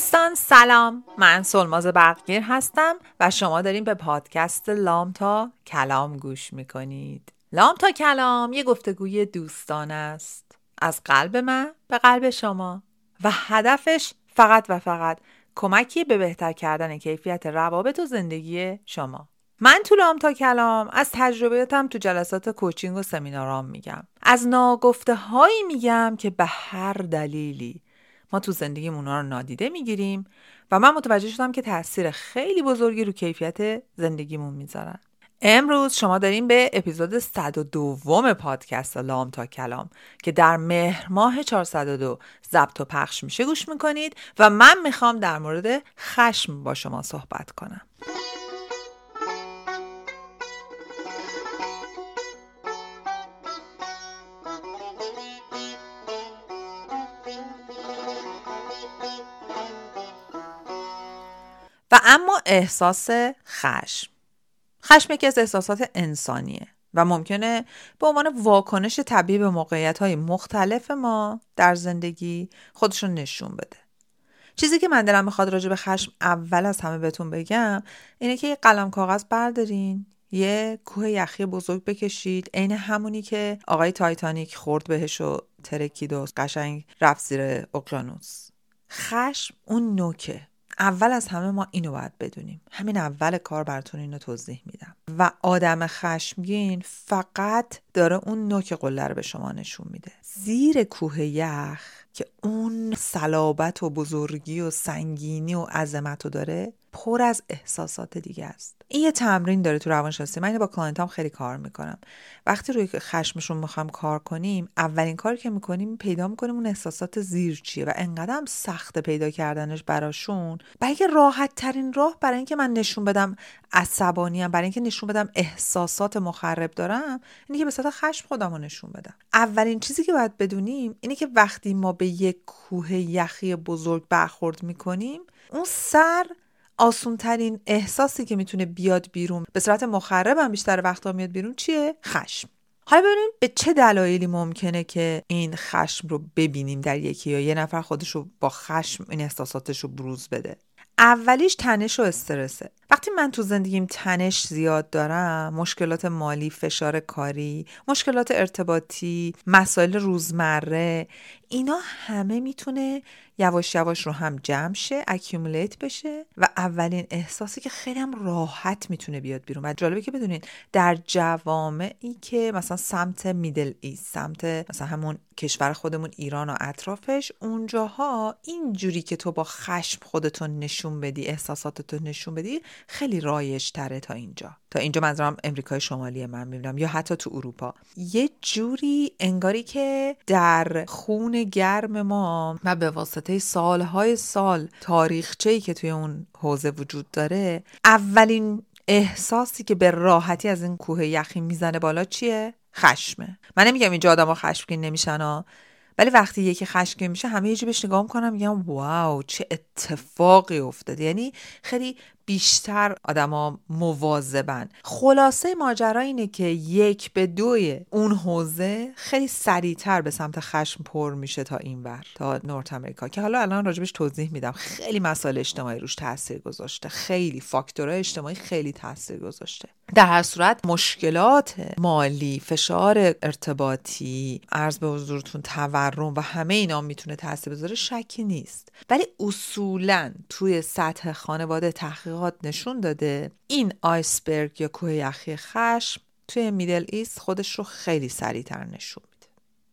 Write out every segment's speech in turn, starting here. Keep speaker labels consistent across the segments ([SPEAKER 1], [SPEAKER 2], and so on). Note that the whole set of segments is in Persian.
[SPEAKER 1] دوستان سلام. من سلماز برقگیر هستم و شما داریم به پادکست لام تا کلام گوش می‌کنید. لام تا کلام یه گفتگوی دوستان است. از قلب من به قلب شما. و هدفش فقط و فقط کمکی به بهتر کردن کیفیت روابط و زندگی شما. من تو لام تا کلام از تجربیاتم تو جلسات کوچینگ و سمینارام میگم. از ناگفته هایی میگم که به هر دلیلی ما تو زندگیمون رو نادیده می‌گیریم و من متوجه شدم که تاثیر خیلی بزرگی رو کیفیت زندگیمون می‌ذارن. امروز شما داریم به اپیزود 102 پادکست لام تا کلام که در مهر ماه 402 ضبط و پخش میشه گوش می‌کنید و من می‌خوام در مورد خشم با شما صحبت کنم. و اما احساس خشم. خشم یکی از احساسات انسانیه و ممکنه به عنوان واکنش طبیعی به موقعیت های مختلف ما در زندگی خودشون نشون بده. چیزی که من دلم می‌خواد راجع به خشم اول از همه بهتون بگم اینه که یه قلم کاغذ بردارین یه کوه یخی بزرگ بکشید عین همونی که آقای تایتانیک خورد بهش و ترکید و قشنگ رفت زیر اقیانوس. خشم اون نوکه. اول از همه ما اینو باید بدونیم. همین اول کار براتون اینو توضیح میدم. و آدم خشمگین فقط داره اون نوک قله رو به شما نشون میده. زیر کوه یخ که اون صلابت و بزرگی و سنگینی و عظمت رو داره پر از احساسات دیگه است. این یه تمرین داره تو روانشناسی. من با client ام خیلی کار می‌کنم. وقتی روی خشمشون می‌خوام کار کنیم اولین کاری که می‌کنیم پیدا می‌کنیم اون احساسات زیر چیه و انقدر سخت پیدا کردنش براشون. بلکه راحت ترین راه برای اینکه من نشون بدم عصبانیم برای اینکه نشون بدم احساسات مخرب دارم اینه که به صورت خشم خودم نشون بدم. اولین چیزی که باید بدونیم اینه که وقتی ما به یک کوه یخی بزرگ برخورد می‌کنیم اون سر آسون ترین احساسی که می‌تونه بیاد بیرون به صورت مخرب هم بیشتر وقتا میاد بیرون چیه؟ خشم. حالا ببینیم به چه دلایلی ممکنه که این خشم رو ببینیم در یکی یا یه نفر خودش رو با خشم این احساساتش رو بروز بده. اولیش تنش و استرسه. وقتی من تو زندگیم تنش زیاد دارم مشکلات مالی فشار کاری مشکلات ارتباطی مسائل روزمره اینا همه می‌تونه یواش یواش رو هم جمع شه اکیومولیت بشه و اولین احساسی که خیلی هم راحت می‌تونه بیاد بیرون. و جالبه که بدونین در جوامعی که مثلا سمت میدل ایست سمت مثلا همون کشور خودمون ایران و اطرافش اونجاها اینجوری که تو با خشم خودتون نشون بدی احساساتتو نشون بدی خیلی رایج تره تا اینجا. تا اینجا منظورم امریکای شمالی من می‌بینم یا حتی تو اروپا. یه جوری انگاری که در خون گرم ما و به واسطه سالهای سال تاریخچه‌ای که توی اون حوزه وجود داره اولین احساسی که به راحتی از این کوه یخی می‌زنه بالا چیه؟ خشمه. من نمیگم اینجا آدم ها خشمگین نمیشن ها ولی وقتی یکی خشمگین میشه همه یه بهش نگاه می‌کنم میگم واو چه اتفاقی افتاده. یعنی خیلی بیشتر آدما مواظبن. خلاصه ماجرا اینه که یک به دوی اون حوزه خیلی سریعتر به سمت خشم پر میشه تا اینور تا نورت امریکا که حالا الان راجبش توضیح میدم. خیلی مسائل اجتماعی روش تاثیر گذاشته. خیلی فاکتورهای اجتماعی خیلی تاثیر گذاشته. در هر صورت مشکلات مالی فشار ارتباطی عرض به حضورتون تورم و همه اینا می‌تونه تاثیر بذاره شکی نیست. ولی اصولا توی سطح خانواده تحقیق نشون داده این آیسبرگ یا کوه یخی خشم توی میدل ایست خودش رو خیلی سریعتر نشون میده.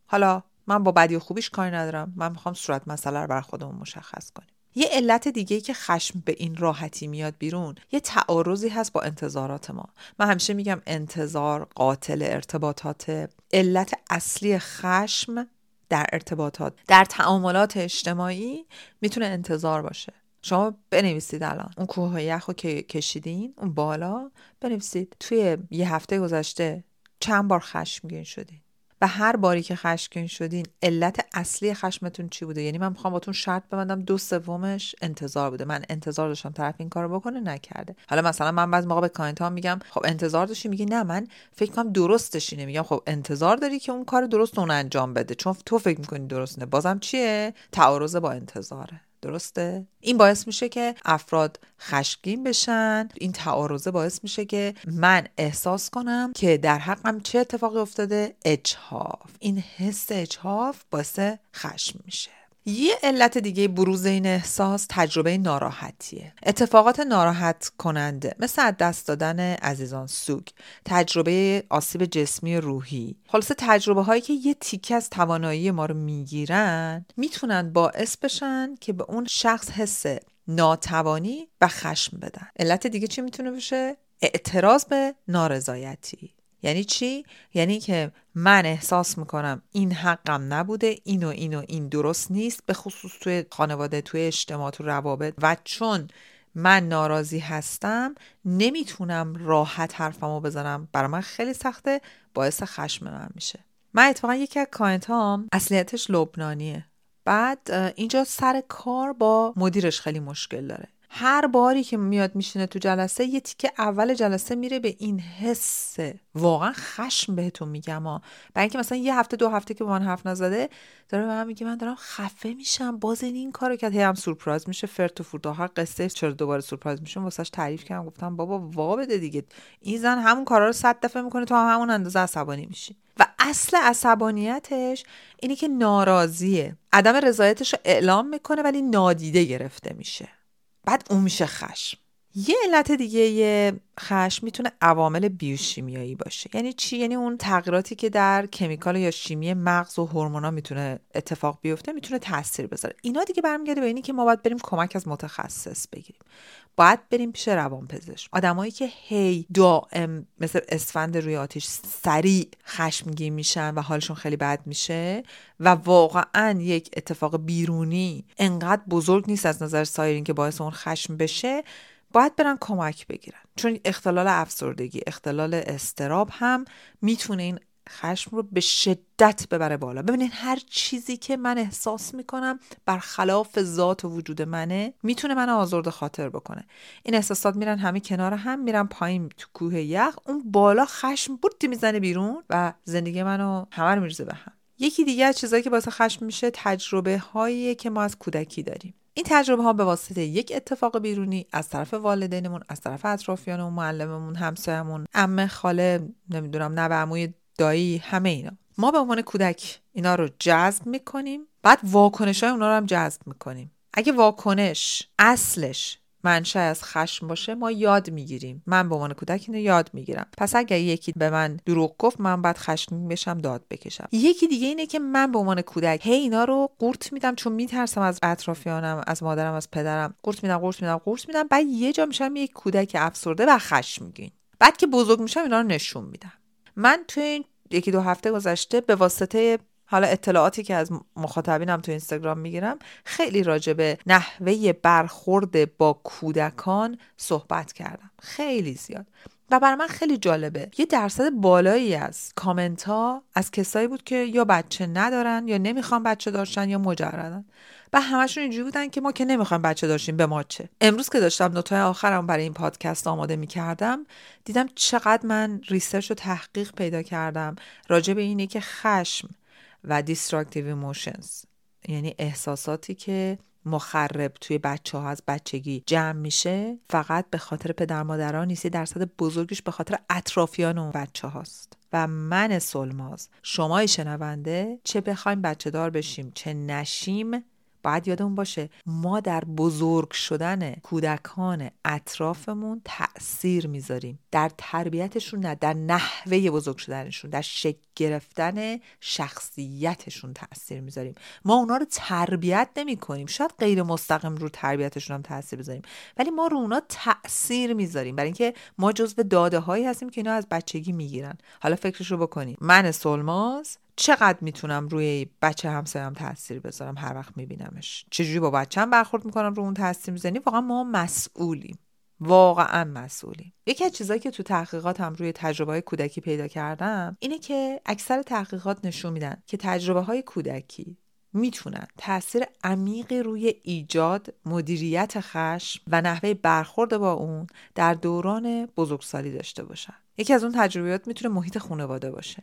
[SPEAKER 1] حالا من با بدی و خوبیش کاری ندارم. من می‌خوام صورت مسئله رو بر خودمون مشخص کنیم. یه علت دیگه که خشم به این راحتی میاد بیرون یه تعارضی هست با انتظارات ما. من همیشه میگم انتظار قاتل ارتباطات. علت اصلی خشم در ارتباطات در تعاملات اجتماعی می‌تونه انتظار باشه. شما بنویسید الان. اون کوه یخ رو که کشیدین اون بالا بنویسید. توی یه هفته گذشته چند بار خشمگین شدین؟ و هر باری که خشمگین شدین علت اصلی خشمتون چی بوده؟ یعنی من می‌خوام باتون شرط ببندم دو سومش انتظار بوده. من انتظار داشتم طرف این کارو بکنه نکرده. حالا مثلا من بعضی موقع به client میگم خب انتظار داشتی؟ میگی نه من فکر کنم درستش اینه. میگم خب انتظار داری که اون کار درست اون انجام بده. چون تو فکر می‌کنی درست نه. بازم چیه؟ تعارض با انتظاره. درسته؟ این باعث میشه که افراد خشمگین بشن. این تعارضه باعث میشه که من احساس کنم که در حقم چه اتفاقی افتاده؟ اجحاف. این حس اجحاف باعث خشم میشه. یه علت دیگه بروز این احساس تجربه ناراحتیه. اتفاقات ناراحت کننده مثل از دست دادن عزیزان سوگ تجربه آسیب جسمی روحی. خلاصه تجربه هایی که یه تیکه از توانایی ما رو می‌گیرن می‌تونن باعث بشن که به اون شخص حس ناتوانی و خشم بدن. علت دیگه چی می‌تونه بشه؟ اعتراض به نارضایتی. یعنی چی؟ یعنی که من احساس می‌کنم این حقم نبوده این و این درست نیست به خصوص توی خانواده توی اجتماع تو روابط. و چون من ناراضی هستم نمی‌تونم راحت حرفمو بزنم. برای من خیلی سخته باعث خشم من میشه. من اتفاقا یکی از کاینت هم اصلیتش لبنانیه. بعد اینجا سر کار با مدیرش خیلی مشکل داره. هر باری که میاد میشینه تو جلسه یه تیکه اول جلسه میره به این حس. واقعا خشم بهتون میگم ها. برای اینکه مثلا یه هفته دو هفته که با من حرف نزده داره به من میگه من دارم خفه میشم. باز این این کارو کرد. هم سورپرایز میشه. فرت و فورت آخر قصه چرا دوباره سورپرایز میشم واسش تعریف کردم. گفتم بابا وا بده دیگه. این زن همون کارا رو صد دفعه می‌کنه. تو هم همون اندازه عصبانی میشی. و اصل عصبانیتش اینه که ناراضیه. عدم رضایتش رو اعلام می‌کنه ولی نادیده گرفته میشه. بعد اون میشه خشم. یه علت دیگه خشم می‌تونه عوامل بیوشیمیایی باشه. یعنی چی؟ یعنی اون تغییراتی که در کمیکال یا شیمی مغز و هورمونا می‌تونه اتفاق بیفته می‌تونه تاثیر بذاره. اینا دیگه برمیگرده به اینی که ما باید بریم کمک از متخصص بگیریم. باید بریم پیش روانپزشک. آدمایی که هی دائم مثل اسفند روی آتیش سریع خشمگین میشن و حالشون خیلی بد میشه و واقعا یک اتفاق بیرونی انقدر بزرگ نیست از نظر سایرین که باعث اون خشم بشه باید برن کمک بگیرن. چون اختلال افسردگی اختلال استراب هم می‌تونه این خشم رو به شدت ببره بالا. ببینید هر چیزی که من احساس می‌کنم برخلاف ذات و وجود منه می‌تونه من آزرد خاطر بکنه. این احساسات میرن همه کنار هم میرن پایین تو کوه یخ اون بالا خشم بودی می‌زنه بیرون و زندگی منو همه رو به هم. یکی دیگه از چیزایی که باعث خشم میشه تجربه هایی که ما از کودکی داریم. این تجربه ها به واسطه یک اتفاق بیرونی از طرف والدینمون از طرف اطرافیانمون معلممون همسایمون عمه خاله نمی‌دونم نوه عموی دایی همه اینا. ما به عنوان کودک اینا رو جذب می‌کنیم بعد واکنش های اونا رو هم جذب می‌کنیم. اگه واکنش اصلش منشه از خشم باشه ما یاد می‌گیریم. من به عنوان کودک اینو یاد می‌گیرم. پس اگه یکی به من دروغ گفت من باید خشمگین بشم داد بکشم. یکی دیگه اینه که من به عنوان کودک هی اینا رو قورت میدم چون میترسم از اطرافیانم از مادرم از پدرم. قورت میدم قورت میدم قورت میدم. بعد یه جا میشم یک کودک افسرده و خشمگین. بعد که بزرگ میشم اینا رو نشون میدم. من توی این یکی دو هفته گذشته به واسطه حالا اطلاعاتی که از مخاطبینم تو اینستاگرام می‌گیرم خیلی راجع به نحوه برخورد با کودکان صحبت کردم. خیلی زیاد. و برای من خیلی جالبه. یه درصد بالایی از کامنت ها از کسایی بود که یا بچه ندارن یا نمی‌خوان بچه داشتن یا مجردن. و همشون اینجوری بودن که ما که نمی‌خوایم بچه داشتیم به ما چه. امروز که داشتم نوتای آخرم برای این پادکست آماده می‌کردم دیدم چقدر من research و تحقیق پیدا کردم راجع به اینه که خشم و destructive emotions یعنی احساساتی که مخرب توی بچه ها از بچگی جمع میشه فقط به خاطر پدر مادران نیست درصد بزرگش به خاطر اطرافیان اون بچه هاست و من سولماز شمای شنونده چه بخوایم بچه دار بشیم چه نشیم باید یادمون باشه ما در بزرگ شدن کودکان اطرافمون تاثیر می‌ذاریم. در تربیتشون نه در نحوه بزرگ شدنشون در شکل گرفتن شخصیتشون تاثیر می‌ذاریم. ما اونا رو تربیت نمی کنیم شاید غیر مستقیم رو تربیتشون هم تاثیر بذاریم ولی ما رو اونا تاثیر می‌ذاریم. برای اینکه ما جزو داده هایی هستیم که اینا از بچگی می‌گیرن. حالا فکرش رو بکنیم. من سلماز چقدر می‌تونم روی بچه همسایم تاثیر بذارم هر وقت میبینمش؟ چجوری با بچم برخورد می‌کنم رو اون تاثیر می‌زنی واقعا ما مسئولیم. واقعا مسئولیم. یکی از چیزهایی که تو تحقیقات هم روی تجربه های کودکی پیدا کردم اینه که اکثر تحقیقات نشون میدن که تجربه های کودکی می‌تونن تاثیر عمیقی روی ایجاد مدیریت خشم و نحوه برخورد با اون در دوران بزرگسالی داشته باشن. یکی از اون تجربیات می‌تونه محیط خانواده باشه.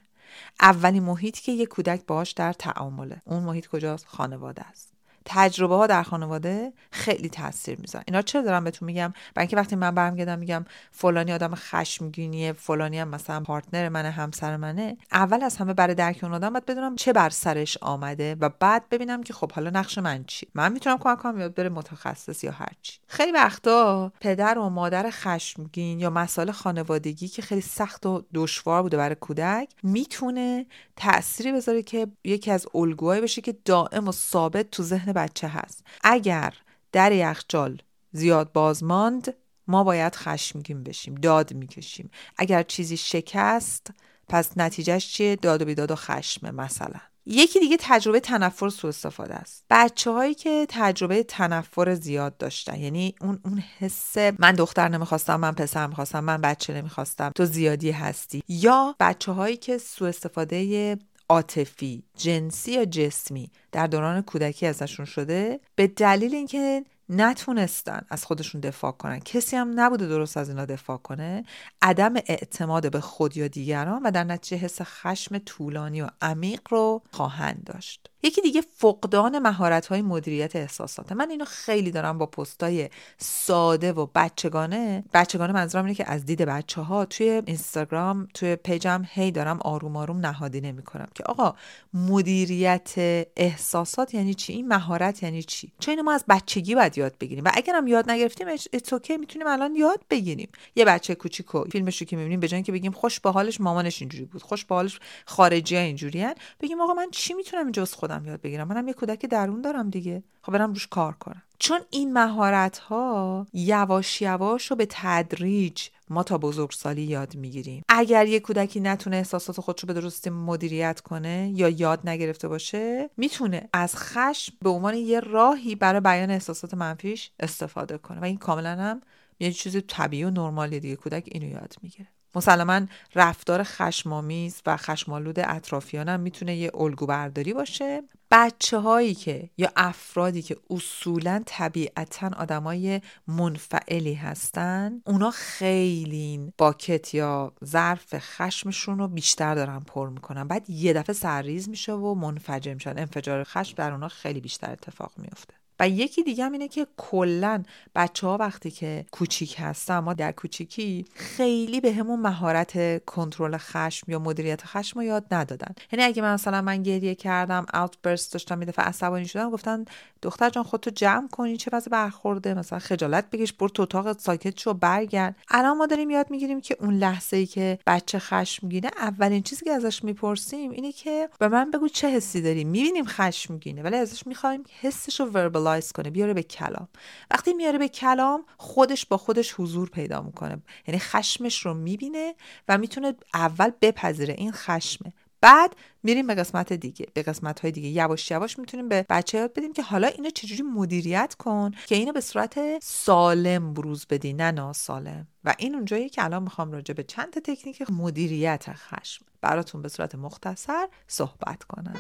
[SPEAKER 1] اولین محیطی که یک کودک باش در تعامله. اون محیط کجاست؟ خانواده است. تجربه ها در خانواده خیلی تاثیر می‌ذارن اینا چرا دارم بهتون میگم؟ برای اینکه وقتی من برمیگردم میگم فلانی آدم خشمگینیه فلانی هم مثلا پارتنر منه همسر منه. اول از همه برای درک اون آدم باید بدونم چه بر سرش آمده و بعد ببینم که خب حالا نقش من چی من می‌تونم کمک کنم یاد بره متخصص یا هرچی خیلی وقتا پدر و مادر خشمگین یا مسائل خانوادگی که خیلی سخت و دشوار بوده برای کودک می‌تونه تأثیری بذاره که یکی از الگوهایی بشه که دائم و ثابت تو ذهن بچه هست. اگر در یخچال زیاد باز ماند ما باید خشمگین بشیم داد می‌کشیم. اگر چیزی شکست پس نتیجهش چیه؟ داد و بیداد و خشمه مثلا. یکی دیگه تجربه تنفر سو استفاده است. بچه هایی که تجربه تنفر زیاد داشتن یعنی اون اون حس من دختر نمی‌خواستم من پسر می‌خواستم من بچه نمی‌خواستم تو زیادی هستی. یا بچه هایی که سو استفاده عاطفی جنسی یا جسمی در دوران کودکی ازشون شده؟ به دلیل اینکه نتونستن از خودشون دفاع کنن. کسی هم نبوده درست از اینا دفاع کنه. عدم اعتماد به خود یا دیگران و در نتیجه حس خشم طولانی و عمیق رو خواهند داشت. یکی دیگه فقدان مهارت های مدیریت احساسات. من اینو خیلی دارم با پستای ساده و بچگانه. بچگانه منظورم اینه که از دید بچه ها توی اینستاگرام توی پیجم هی دارم آروم آروم نهادینه می‌کنم که آقا مدیریت احساسات یعنی چی؟ این مهارت یعنی چی؟ چون اینو ما از بچگی باید یاد بگیریم. و اگرم یاد نگرفتیم اتس اوکی می‌تونیم الان یاد بگیریم. یه بچه کوچیکو فیلمش رو که می‌بینیم به که بگیم خوش به حالش مامانش اینجوری بود خوش به حالش خارجی ها اینجوریان بگیم آقا من چی می‌تونم جز خودم یاد بگیرم. منم یه کودک درون دارم دیگه. خب برم روش کار کنم. چون این مهارت ها یواش یواش رو به تدریج ما تا بزرگسالی یاد می‌گیریم. اگر یه کودکی نتونه احساسات خودش رو به درستی مدیریت کنه یا یاد نگرفته باشه می‌تونه از خشم به عنوان یه راهی برای بیان احساسات منفیش استفاده کنه. و این کاملا هم یه چیز طبیعی و نرمالی دیگه. کودک اینو یاد می‌گیره. مسلما رفتار خشمامیز و خشمالود اطرافیانم می‌تونه یه الگو برداری باشه. بچه هایی که یا افرادی که اصولا طبیعتا آدمای منفعلی هستن اونا خیلی باکت یا ظرف خشمشون رو بیشتر دارن پر می‌کنن. بعد یه دفعه سرریز میشه و منفجر میشن. انفجار خشم در اونا خیلی بیشتر اتفاق میفته و یکی دیگه هم اینه که کلا بچه ها وقتی که کوچیک هستن ما در کوچیکی خیلی به همون مهارت کنترل خشم یا مدیریت خشم رو یاد ندادن. یعنی اگه من مثلا من گریه کردم اوت برست داشتم یه دفعه عصبانی شدم گفتن دختر جان خودتو جمع کنی چه وضع برخورده؟ مثلا خجالت بکش برو تو اتاق ساکت شو برگرد. الان ما داریم یاد می‌گیریم که اون لحظه ای که بچه خشمگینه اولین چیزی که ازش می‌پرسیم اینه که به من بگو چه حسی داری می‌بینیم خشمگینه ولی ازش می‌خوایم حسش رو وربالایز کنه بیاره به کلام. وقتی میاره به کلام خودش با خودش حضور پیدا می‌کنه. یعنی خشمش رو می‌بینه و می‌تونه اول بپذیره. این خشمه. بعد میریم به قسمت دیگه. به قسمت های دیگه. یواش یواش می‌تونیم به بچه یاد بدیم که حالا اینو چجوری مدیریت کن که اینو به صورت سالم بروز بدی نه ناسالم. و این اونجایی که الان می‌خوام راجع به چند تکنیک مدیریت خشم براتون به صورت مختصر صحبت کنم.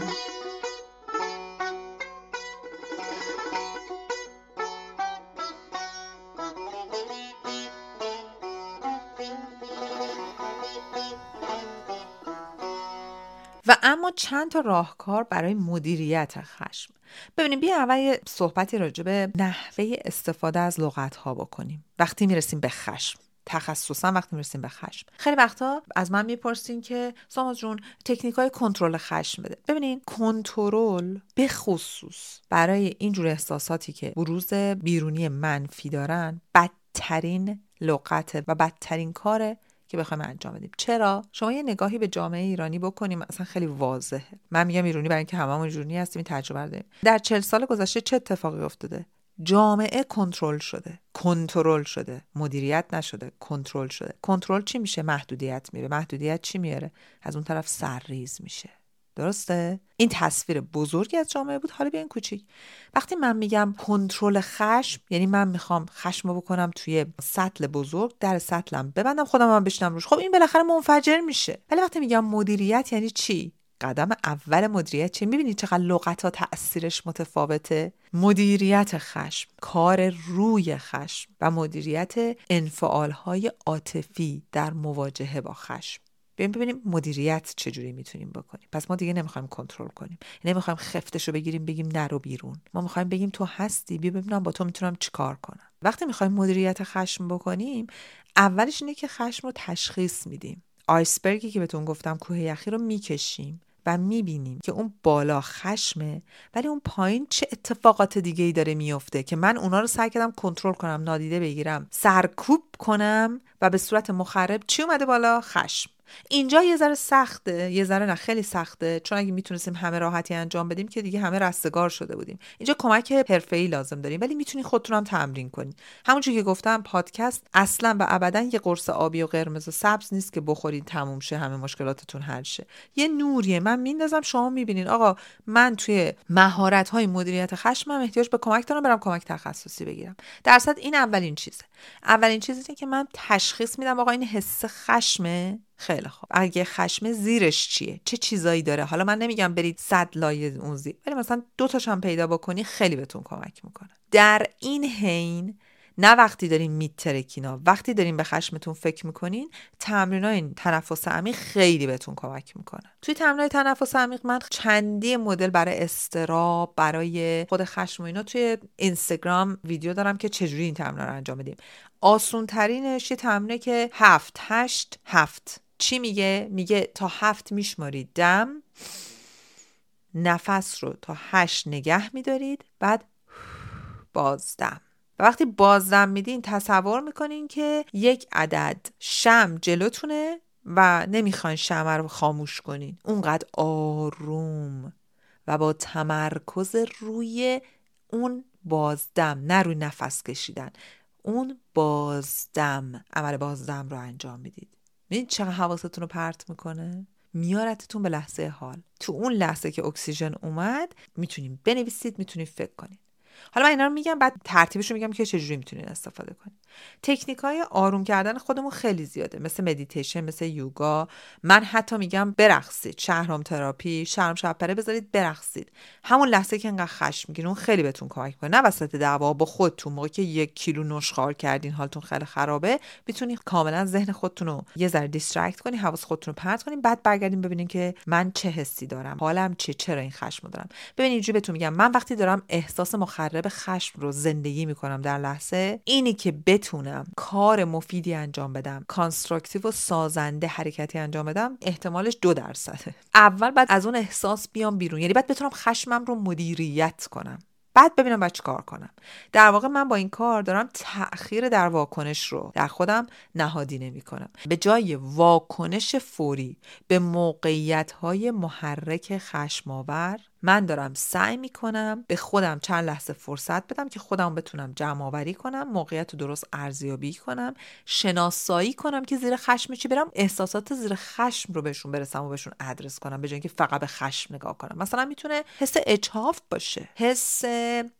[SPEAKER 1] و اما چند تا راهکار برای مدیریت خشم. ببینیم بیا اول یه صحبتی راجع به نحوه استفاده از لغت ها بکنیم. وقتی می‌رسیم به خشم تخصصا وقتی می‌رسیم به خشم. خیلی وقتا از من می‌پرسین که ساماز جون تکنیک های کنترل خشم بده. ببینین کنترل به خصوص برای اینجور احساساتی که بروز بیرونی منفی دارن بدترین لغت و بدترین کار که بخوایم انجام بدیم. چرا؟ شما یه نگاهی به جامعه ایرانی بکنیم مثلا خیلی واضحه. من میگم ایرانی برای اینکه هممون ایرانی هستیم این تجربه داریم. در چل سال گذشته چه اتفاقی افتاده؟ جامعه کنترل شده. کنترل شده. مدیریت نشده. کنترل شده. کنترل چی میشه؟ محدودیت میره. محدودیت چی میاره؟ از اون طرف سرریز میشه. درسته؟ این تصویر بزرگی از جامعه بود. حالا بیاین کوچیک. وقتی من میگم کنترل خشم یعنی من می‌خوام خشم بکنم توی سطل بزرگ در سطلم ببندم خودم هم بشنم روش. خب این بالاخره منفجر میشه. ولی وقتی میگم مدیریت یعنی چی؟ قدم اول مدیریت چه می‌بینید چقدر لغت ها تاثیرش متفاوته؟ مدیریت خشم کار روی خشم و مدیریت انفعال های عاطفی در مواجهه با خشم. بیایم ببینیم مدیریت چجوری می‌تونیم بکنیم. پس ما دیگه نمی‌خوایم کنترل کنیم. نمی‌خوایم خفتش رو بگیریم بگیم نرو بیرون. ما می‌خوایم بگیم تو هستی بیا ببینم با تو می‌تونم چیکار کنم. وقتی می‌خوایم مدیریت خشم بکنیم اولش اینه که خشم رو تشخیص میدیم. آیسبرگی که بهتون گفتم کوه یخی رو می‌کشیم و می‌بینیم که اون بالا خشمه ولی اون پایین چه اتفاقات دیگه ای داره میفته که من اونا رو سعی کردم کنترل کنم نادیده بگیرم سرکوب کنم و به صورت مخرب چی اومده بالا؟ خشم. اینجا یه ذره سخته یه ذره نه خیلی سخته. چون اگه می‌تونستیم همه راحتی انجام بدیم که دیگه همه رستگار شده بودیم. اینجا کمک حرفه‌ای لازم داریم ولی می‌تونی خودتون هم تمرین کنید همونجوری که گفتم پادکست اصلا و ابدا یه قرص آبی و قرمز و سبز نیست که بخورید تموم شه همه مشکلاتتون حل شه. یه نوریه. من میندازم شما می‌بینین. آقا من توی مهارت های مدیریت خشمم احتیاج به کمک دارم برم کمک تخصصی بگیرم. درصد این اولین چیزه. اولین چیزی که من تشخیص میدم آقا این حس خشمه. خیلی خوب. اگه خشم زیرش چیه؟ چه چیزایی داره؟ حالا من نمیگم برید صد لایه اون زیر ولی مثلا دو تاش هم پیدا بکنی خیلی بهتون کمک می‌کنه. در این حین نه وقتی دارین میترکینا وقتی دارین به خشمتون فکر می‌کنین تمرین تنفس عمیق خیلی بهتون کمک می‌کنه. توی تمرین تنفس عمیق من چندی مدل برای استراب برای خود خشم و اینا توی اینستاگرام ویدیو دارم که چجوری این تمرین رو انجام بدیم. آسون ترینش یه تمرینه که هفت هشت هفت. چی میگه؟ میگه تا هفت میشمارید دم نفس رو تا هشت نگه میدارید بعد بازدم و وقتی بازدم میدین تصور می‌کنین که یک عدد شم جلوتونه و نمی‌خواین شم رو خاموش کنین. اونقدر آروم و با تمرکز روی اون بازدم نه روی نفس کشیدن. اون بازدم عمل بازدم رو انجام می‌دید. ببینید چقدر حواستون رو پرت می‌کنه؟ میارتتون به لحظه حال. تو اون لحظه که اکسیژن اومد می‌تونیم بنویسید می‌تونید فکر کنید حالا من اینا رو میگم بعد ترتیبش رو میگم که چجوری می‌تونید استفاده کنید تکنیک های آروم کردن خودمون خیلی زیاده مثل مدیتیشن مثل یوگا. من حتی میگم برقصید شهرام تراپی شرم شپره بذارید برقصید. همون لحظه که انقدر خشم اون خیلی بهتون کمک می‌کنه. نه وسط دعوا با خودتون موقعی که یک کیلو نشخوار کردین حالتون خیلی خرابه می‌تونید کاملا ذهن خودتون رو یه ذره distract کنین حواس خودتون رو پرت کنین بعد برگردین ببینین که من چه حسی دارم حالم چه چرا این خشم دارم. ببینید اینجوری بهتون میگم من وقتی دارم احساس مخرب خشم رو زندگی می‌کنم در لحظه اینی که بتونم کار مفیدی انجام بدم constructive و سازنده حرکتی انجام بدم احتمالش دو درصده اول باید از اون احساس بیام بیرون یعنی باید بتونم خشمم رو مدیریت کنم. بعد ببینم باید چیکار کنم. در واقع من با این کار دارم تأخیر در واکنش رو در خودم نهادینه می کنم به جای واکنش فوری به موقعیت های محرک خشماور من دارم سعی می‌کنم به خودم چند لحظه فرصت بدم که خودم بتونم جمع آوری کنم موقعیت رو درست ارزیابی کنم شناسایی کنم که زیر خشم چی برم احساسات زیر خشم رو بهشون برسم و بهشون ادرس کنم به جای اینکه فقط به خشم نگاه کنم. مثلا می‌تونه حس اچاف باشه حس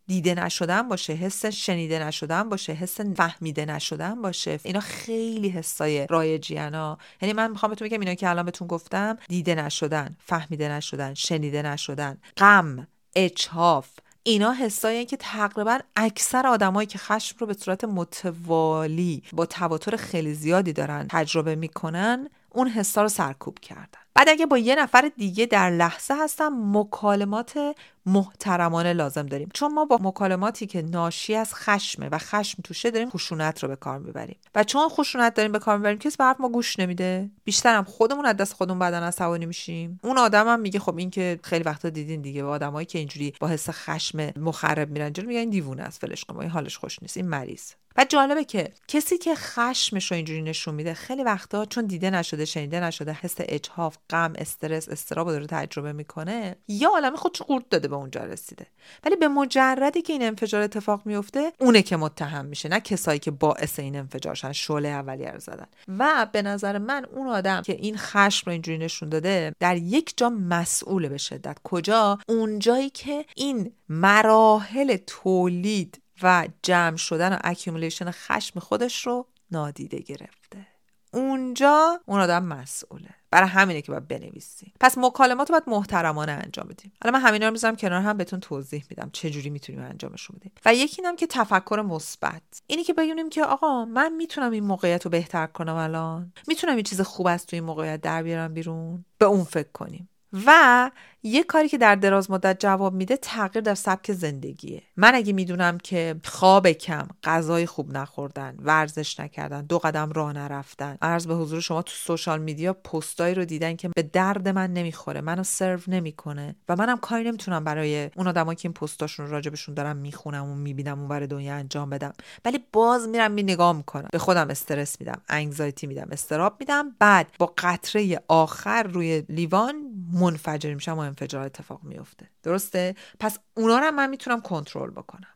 [SPEAKER 1] دیده نشدن باشه حس شنیده نشدن باشه حس فهمیده نشدن باشه. اینا خیلی حسای رایجیانا. یعنی من می‌خوام بهتون بگم اینا که الان بهتون گفتم دیده نشدن فهمیده نشدن شنیده نشدن. غم اچاف اینا حسایی که تقریبا اکثر آدمایی که خشم رو به صورت متوالی با تواتر خیلی زیادی دارن تجربه می‌کنن اون حسا رو سرکوب کردن. بعد اگه با یه نفر دیگه در لحظه هستم مکالمات محترمانه لازم داریم. چون ما با مکالماتی که ناشی از خشمه و خشم توشه داریم خشونت رو به کار می‌بریم. و چون خشونت داریم به کار می‌بریم کسی به حرف ما گوش نمیده. بیشتر هم خودمون از دست خودمون بعدن عصبانی میشیم. اون آدم هم میگه خب این که خیلی وقتا دیدین دیگه با آدمایی که اینجوری با حس خشم مخرب میرن جلو میگن این دیوونه است فلش کن این حالش خوش نیست این مریض. و جالبه که کسی که خشمش رو اینجوری نشون میده خیلی وقتا چون دیده نشده شنیده نشده حس اجحاف غم استرس اضطراب داره تجربه می‌کنه یه عالم خشم قورت داده به اونجا رسیده. ولی به مجردی که این انفجار اتفاق میفته اونه که متهم میشه نه کسایی که باعث این انفجار شدن شعله اولیه رو زدن. و به نظر من اون آدم که این خشم رو اینجوری نشون داده در یک جا مسئوله به شدت. کجا؟ اونجایی که این مراحل تولید و جمع شدن و accumulation خشم خودش رو نادیده گرفته. اونجا اون آدم مسئوله. برای همینه که باید بنویسی. پس مکالمات رو باید محترمانه انجام بدیم. حالا من همینا رو می‌ذارم کنار هم بهتون توضیح میدم چه جوری می‌تونیم انجامشون بدیم. و یکی اینم که تفکر مثبت. اینی که بگیم که آقا من می‌تونم این موقعیت رو بهتر کنم الان. می‌تونم یه چیز خوب از توی این موقعیت در بیارم بیرون. به اون فکر کنیم. و یه کاری که در دراز مدت جواب میده تغییر در سبک زندگیه. من اگه می‌دونم که خواب کم غذای خوب نخوردن ورزش نکردن دو قدم راه نرفتن عرض به حضور شما تو سوشال میدیا پستایی رو دیدن که به درد من نمی‌خوره منو سرو نمی‌کنه و منم کاری نمی‌تونم برای اون آدما که این پستاشون راجبشون دارم می‌خونم و می‌بینم اون برای دنیا انجام بدم. ولی باز میرم می نگاه می‌کنم. به خودم استرس میدم انگزایتی میدم استراب میدم. بعد با قطره آخر روی لیوان منفجر میشم انفجار اتفاق میفته درسته؟ پس اونا رو من می‌تونم کنترل بکنم.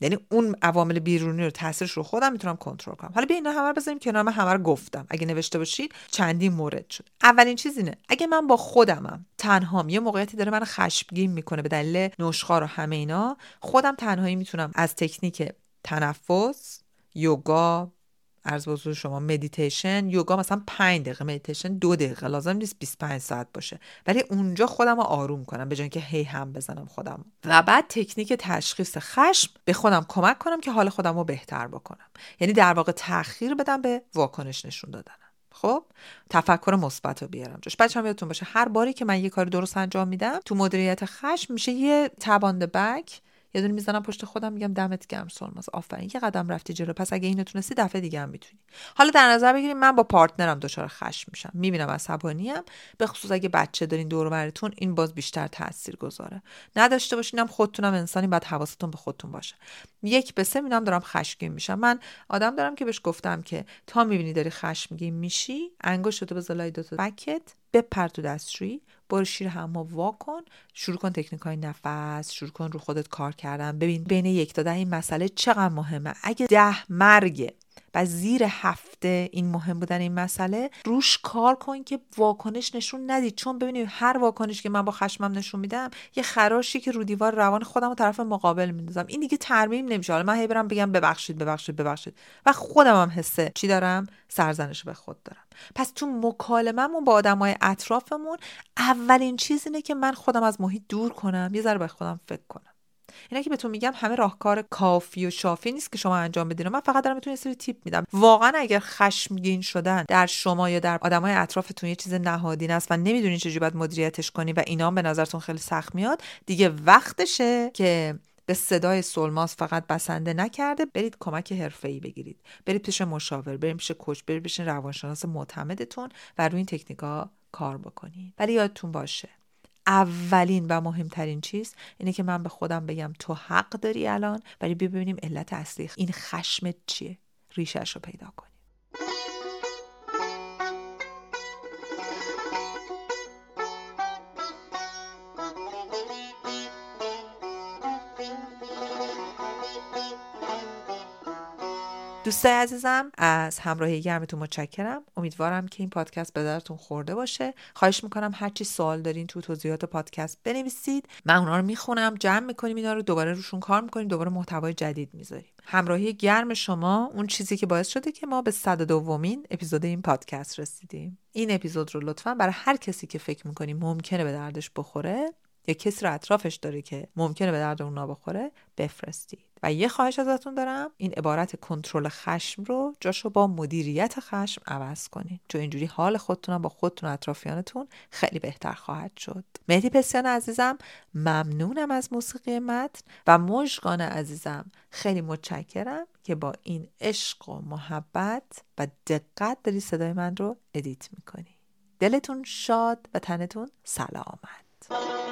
[SPEAKER 1] یعنی اون عوامل بیرونی رو تاثیرش رو خودم می‌تونم کنترل کنم. حالا اینا همه رو بذاریم کنار من همه رو گفتم. اگه نوشته باشید چندین مورد شد. اولین چیز اینه اگه من با خودمم تنهام یه موقعیتی داره من خشمگین می‌کنه به دلیل نشخار و همه اینا خودم تنهایی می‌تونم از تکنیک تنفس یوگا عرض به حضور شما مدیتیشن یوگا مثلا 5 دقیقه مدیتیشن دو دقیقه. لازم نیست 25 ساعت باشه. ولی اونجا خودم رو آروم کنم به جای که هی هم بزنم خودم و بعد تکنیک تشخیص خشم به خودم کمک کنم که حال خودم رو بهتر بکنم. یعنی در واقع تاخیر بدم به واکنش نشون دادن خب؟ تفکر مثبت رو بیارم جاش. بچه‌ها یادتون باشه هر باری که من یه کاری درست انجام میدم تو مدیریت خشم میشه یه تباند بک یه دونه می‌زنم پشت خودم میگم دمت گرم سلماز. آفرین یه قدم رفتی جلو. پس اگه اینو تونستی دفعه دیگه هم می‌تونی. حالا در نظر بگیریم من با پارتنرم دچار خشم میشم. می‌بینم عصبانیم به خصوص اگه بچه دارین دور براتون این باز بیشتر تاثیر گذاره نداشته باشینم خودتونم انسانی بعد حواستون به خودتون باشه. یک به سه می‌بینم دارم خشمگین میشم. من آدم دارم که بهش گفتم که تا می‌بینی داری خشمگین میشی انگشتتو بذار لای دو تا بکت بپر تو دستشویی. برو شیر حمام وا کن شروع کن تکنیک های نفس شروع کن رو خودت کار کردن. ببین بین یک تا ده این مسئله چقدر مهمه؟ اگه ده مرگ و زیر هفته این مهم بودن این مسئله روش کار کن که واکنش نشون ندید. چون ببینید هر واکنش که من با خشمم نشون میدم یه خراشی که رو دیوار روان خودم و طرف مقابل میندازم. این دیگه ترمیم نمیشه. حالا من هی برم بگم ببخشید ببخشید ببخشید. و خودم هم حسه چی دارم؟ سرزنش به خود دارم. پس تو مکالمهمون با آدمای اطرافمون اولین چیز اینه که من خودم از محیط دور کنم. یه ذره به خودم فکر کنم. اینا که بهتون میگم همه راهکار کافی و شافی نیست که شما انجام بدین. من فقط دارم بهتون یه سری تیپ میدم. واقعا اگر خشمگین شدن در شما یا در آدمای اطرافتون یه چیز نهادین است و نمی‌دونین چجوری باید مدیریتش کنی و اینا به نظرتون خیلی سخت میاد دیگه وقتشه که به صدای سلماس فقط بسنده نکرده برید کمک حرفه‌ای بگیرید. برید پیش مشاور برید پیش کوچ برید پیش روانشناس معتمدتون و روی این تکنیکا کار بکنید. ولی یادتون باشه اولین و مهمترین چیز اینه که من به خودم بگم تو حق داری الان ولی ببینیم علت اصلی. این خشمت چیه؟ ریشش رو پیدا کنیم. دوستای عزیزم از همراهی گرمتون متشکرم. امیدوارم که این پادکست به درتون خورده باشه. خواهش می‌کنم هرچی سوال دارین تو توضیحات پادکست بنویسید. من اونا رو می‌خونم جمع می‌کنیم اینا رو دوباره روشون کار می‌کنیم دوباره محتوای جدید می‌ذاریم. همراهی گرم شما اون چیزی که باعث شده که ما به صد دومین اپیزود این پادکست رسیدیم. این اپیزود رو لطفا برای هر کسی که فکر می‌کنیم ممکنه به دردش بخوره یا کسی رو اطرافش داره که ممکنه به درد اونا بخوره بفرستید. و یه خواهش ازتون دارم این عبارت کنترل خشم رو جاشو با مدیریت خشم عوض کنید چون اینجوری حال خودتون با خودتون و اطرافیانتون خیلی بهتر خواهد شد. مهدی پسیان عزیزم ممنونم از موسیقی متن و مژگان عزیزم خیلی متشکرم که با این عشق و محبت و دقت داری صدای من رو ادیت می‌کنی. دلتون شاد و تنتون سلامت.